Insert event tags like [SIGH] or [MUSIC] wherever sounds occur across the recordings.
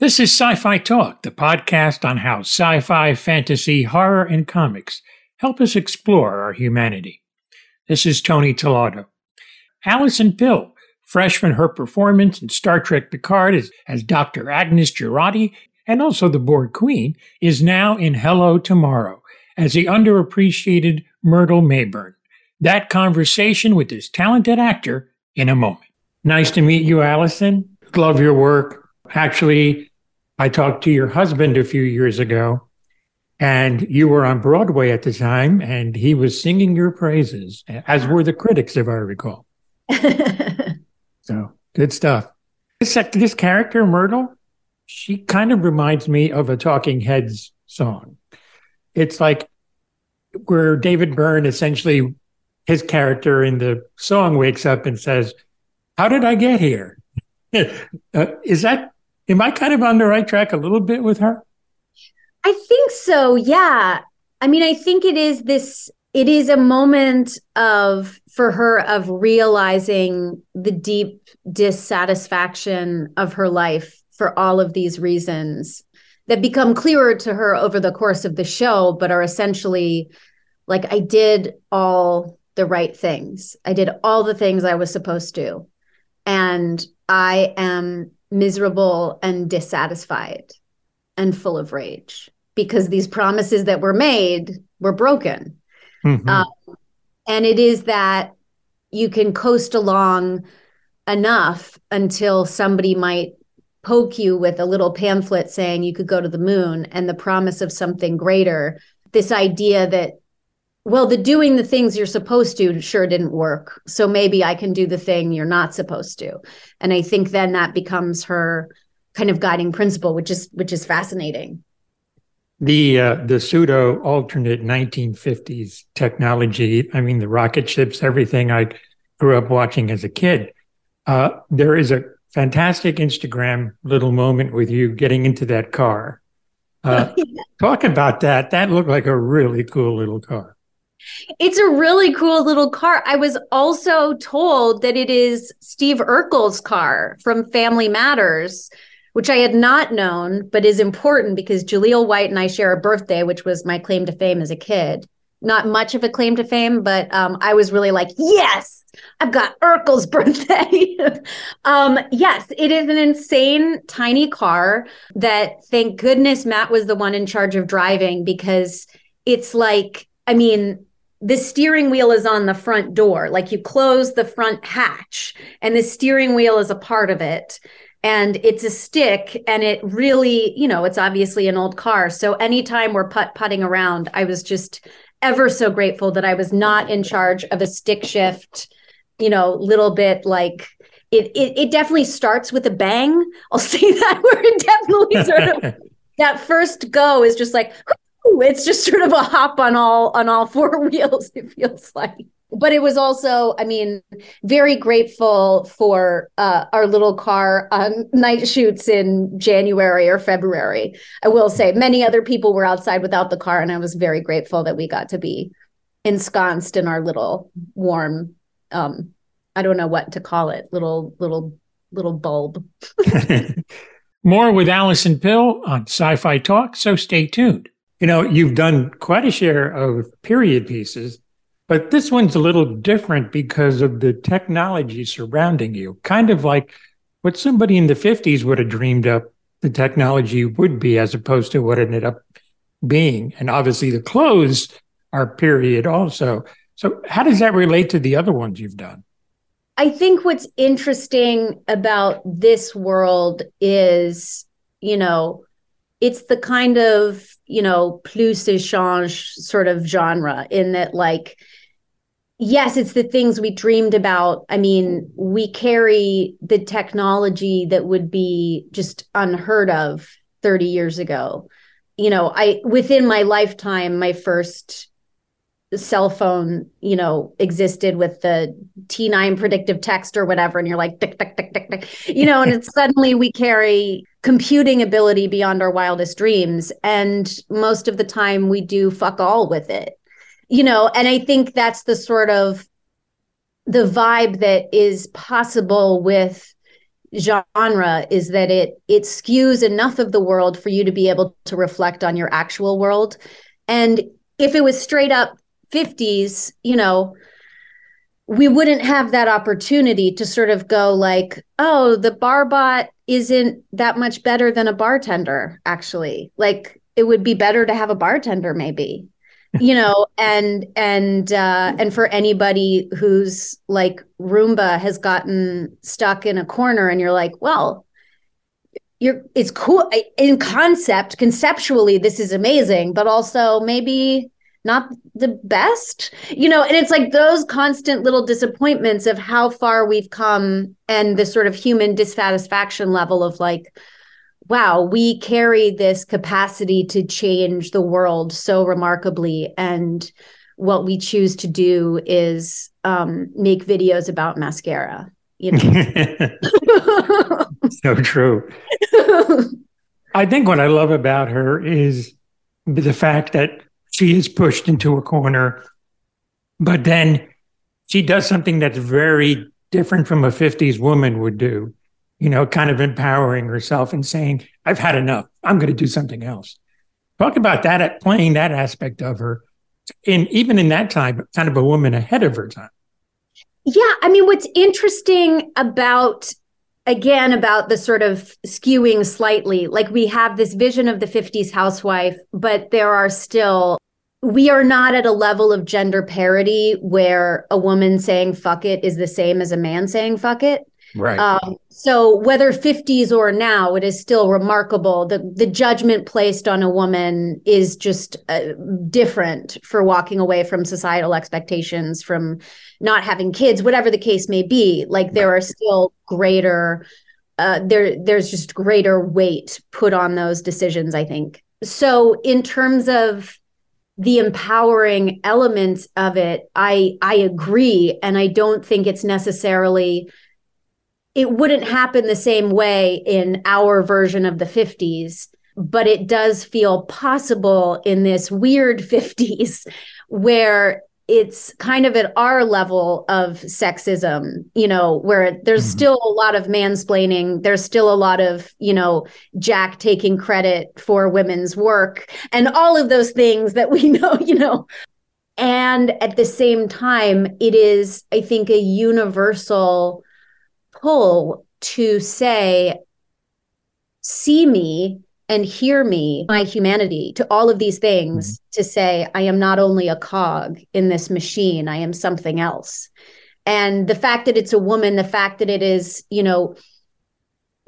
This is Sci Fi Talk, the podcast on how sci fi, fantasy, horror, and comics help us explore our humanity. This is Tony Tellado. Alison Pill, fresh from her performance in Star Trek Picard as, as Dr. Agnes Jurati and also the Borg Queen, is now in Hello Tomorrow as the underappreciated Myrtle Mayburn. That conversation with this talented actor in a moment. Nice to meet you, Alison. Love your work. Actually, I talked to your husband a few years ago, and you were on Broadway at the time, and he was singing your praises, as were the critics, if I recall. [LAUGHS] so good stuff. This, this character, Myrtle, she kind of reminds me of a Talking Heads song. It's like where David Byrne essentially, his character in the song wakes up and says, How did I get here? [LAUGHS] uh, is that Am I kind of on the right track a little bit with her? I think so. Yeah. I mean, I think it is this it is a moment of for her of realizing the deep dissatisfaction of her life for all of these reasons that become clearer to her over the course of the show but are essentially like I did all the right things. I did all the things I was supposed to. And I am miserable and dissatisfied and full of rage because these promises that were made were broken. Mm-hmm. Um, and it is that you can coast along enough until somebody might poke you with a little pamphlet saying you could go to the moon and the promise of something greater. This idea that well, the doing the things you're supposed to sure didn't work. So maybe I can do the thing you're not supposed to. And I think then that becomes her kind of guiding principle, which is which is fascinating. The uh, the pseudo alternate 1950s technology. I mean, the rocket ships, everything I grew up watching as a kid. Uh, there is a fantastic Instagram little moment with you getting into that car. Uh, [LAUGHS] talk about that. That looked like a really cool little car. It's a really cool little car. I was also told that it is Steve Urkel's car from Family Matters, which I had not known, but is important because Jaleel White and I share a birthday, which was my claim to fame as a kid. Not much of a claim to fame, but um, I was really like, yes, I've got Urkel's [LAUGHS] birthday. um, yes, it is an insane tiny car that thank goodness Matt was the one in charge of driving because it's like, I mean, the steering wheel is on the front door. Like you close the front hatch, and the steering wheel is a part of it. And it's a stick, and it really, you know, it's obviously an old car. So anytime we're putt putting around, I was just ever so grateful that I was not in charge of a stick shift, you know, little bit like it, it, it definitely starts with a bang. I'll [LAUGHS] say that where it definitely sort of [LAUGHS] that first go is just like it's just sort of a hop on all on all four [LAUGHS] wheels it feels like. But it was also i mean very grateful for uh, our little car on [LAUGHS] night shoots in january or february. I will say many other people were outside without the car and i was very grateful that we got to be ensconced in our little warm um i don't know what to call it little little little bulb. [LAUGHS] More with alison pill on sci-fi talk so stay tuned you know, you've done quite a share of period pieces, but this one's a little different because of the technology surrounding you, kind of like what somebody in the 50s would have dreamed up the technology would be as opposed to what it ended up being. And obviously the clothes are period also. So how does that relate to the other ones you've done? I think what's interesting about this world is, you know, it's the kind of you know plus ça change sort of genre in that like yes it's the things we dreamed about i mean we carry the technology that would be just unheard of 30 years ago you know i within my lifetime my first cell phone, you know, existed with the T9 predictive text or whatever, and you're like, tick, tick, tick, tick, tick. you know, and it's [LAUGHS] suddenly we carry computing ability beyond our wildest dreams. And most of the time we do fuck all with it, you know, and I think that's the sort of the vibe that is possible with genre is that it it skews enough of the world for you to be able to reflect on your actual world and if it was straight up 50s you know we wouldn't have that opportunity to sort of go like oh the bar bot isn't that much better than a bartender actually. Like it would be better to have a bartender maybe [LAUGHS] you know? And and uh and for anybody who's like roomba has gotten stuck in a corner and you're like well you're it's cool. In concept conceptually this is amazing but also maybe not the best you know and it's like those constant little disappointments of how far we've come and the sort of human dissatisfaction level of like wow, we carry this capacity to change the world so remarkably. And what we choose to do is um, make videos about mascara. You know? [LAUGHS] so true. [LAUGHS] I think what I love about her is the fact that she is pushed into a corner, but then she does something that's very different from a 50s woman would do you know, kind of empowering herself and saying, I've had enough. I'm going to do something else. Talk about that, at playing that aspect of her. And even in that time, kind of a woman ahead of her time. Yeah. I mean, what's interesting about, again, about the sort of skewing slightly, like we have this vision of the 50s housewife, but there are still we are not at a level of gender parity where a woman saying fuck it is the same as a man saying fuck it. Right. Um, so whether 50s or now, it is still remarkable. The the judgment placed on a woman is just uh, different for walking away from societal expectations, from not having kids, whatever the case may be. Like there are still greater uh, there there's just greater weight put on those decisions. I think so. In terms of the empowering elements of it, I I agree, and I don't think it's necessarily it wouldn't happen the same way in our version of the 50s but it does feel possible in this weird [LAUGHS] 50s where it's kind of at our level of sexism, you know, where there's mm-hmm. still a lot of mansplaining. There's still a lot of, you know, Jack taking credit for women's work and all of those things that we [LAUGHS] know, you know. And at the same time, it is, I think, a universal pull to say, see me and hear me, my humanity, to all of these things mm-hmm. to say, I am not only a cog in this machine, I am something else. And the fact that it's a woman, the fact that it is, you know,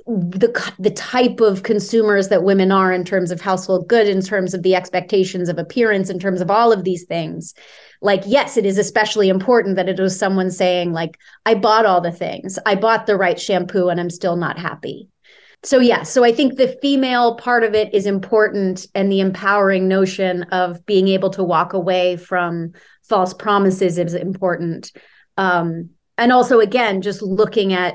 the the type of consumers that women are in terms of household good in terms of the expectations of appearance in terms of all of these things like yes it is especially important that it was someone saying like i bought all the things i bought the right shampoo and i'm still not happy so yeah so i think the female part of it is important and the empowering notion of being able to walk away from false promises is important um, and also again just looking at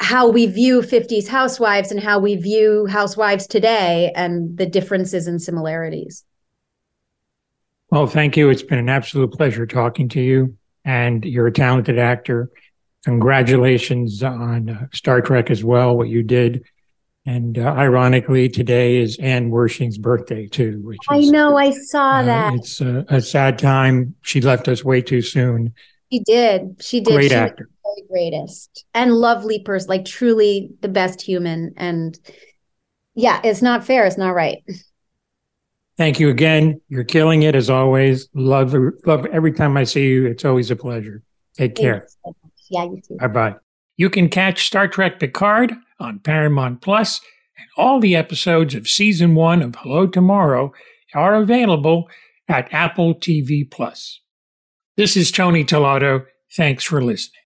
how we view 50s housewives and how we view housewives today and the differences and similarities. Well, thank you. It's been an absolute pleasure talking to you. And you're a talented actor. Congratulations on uh, Star Trek as well, what you did. And uh, ironically, today is Anne Wersching's birthday too. Which I know, I saw uh, that. It's a, a, sad time. She left us way too soon. She did. She did. Great she actor the greatest and lovely person, like truly the best human. And yeah, it's not fair. It's not right. Thank you again. You're killing it as always. Love, love every time I see you. It's always a pleasure. Take care. So yeah, you too. Bye bye. You can catch Star Trek Picard on Paramount Plus, and all the episodes of season one of Hello Tomorrow are available at Apple TV Plus. This is Tony Tellado. Thanks for listening.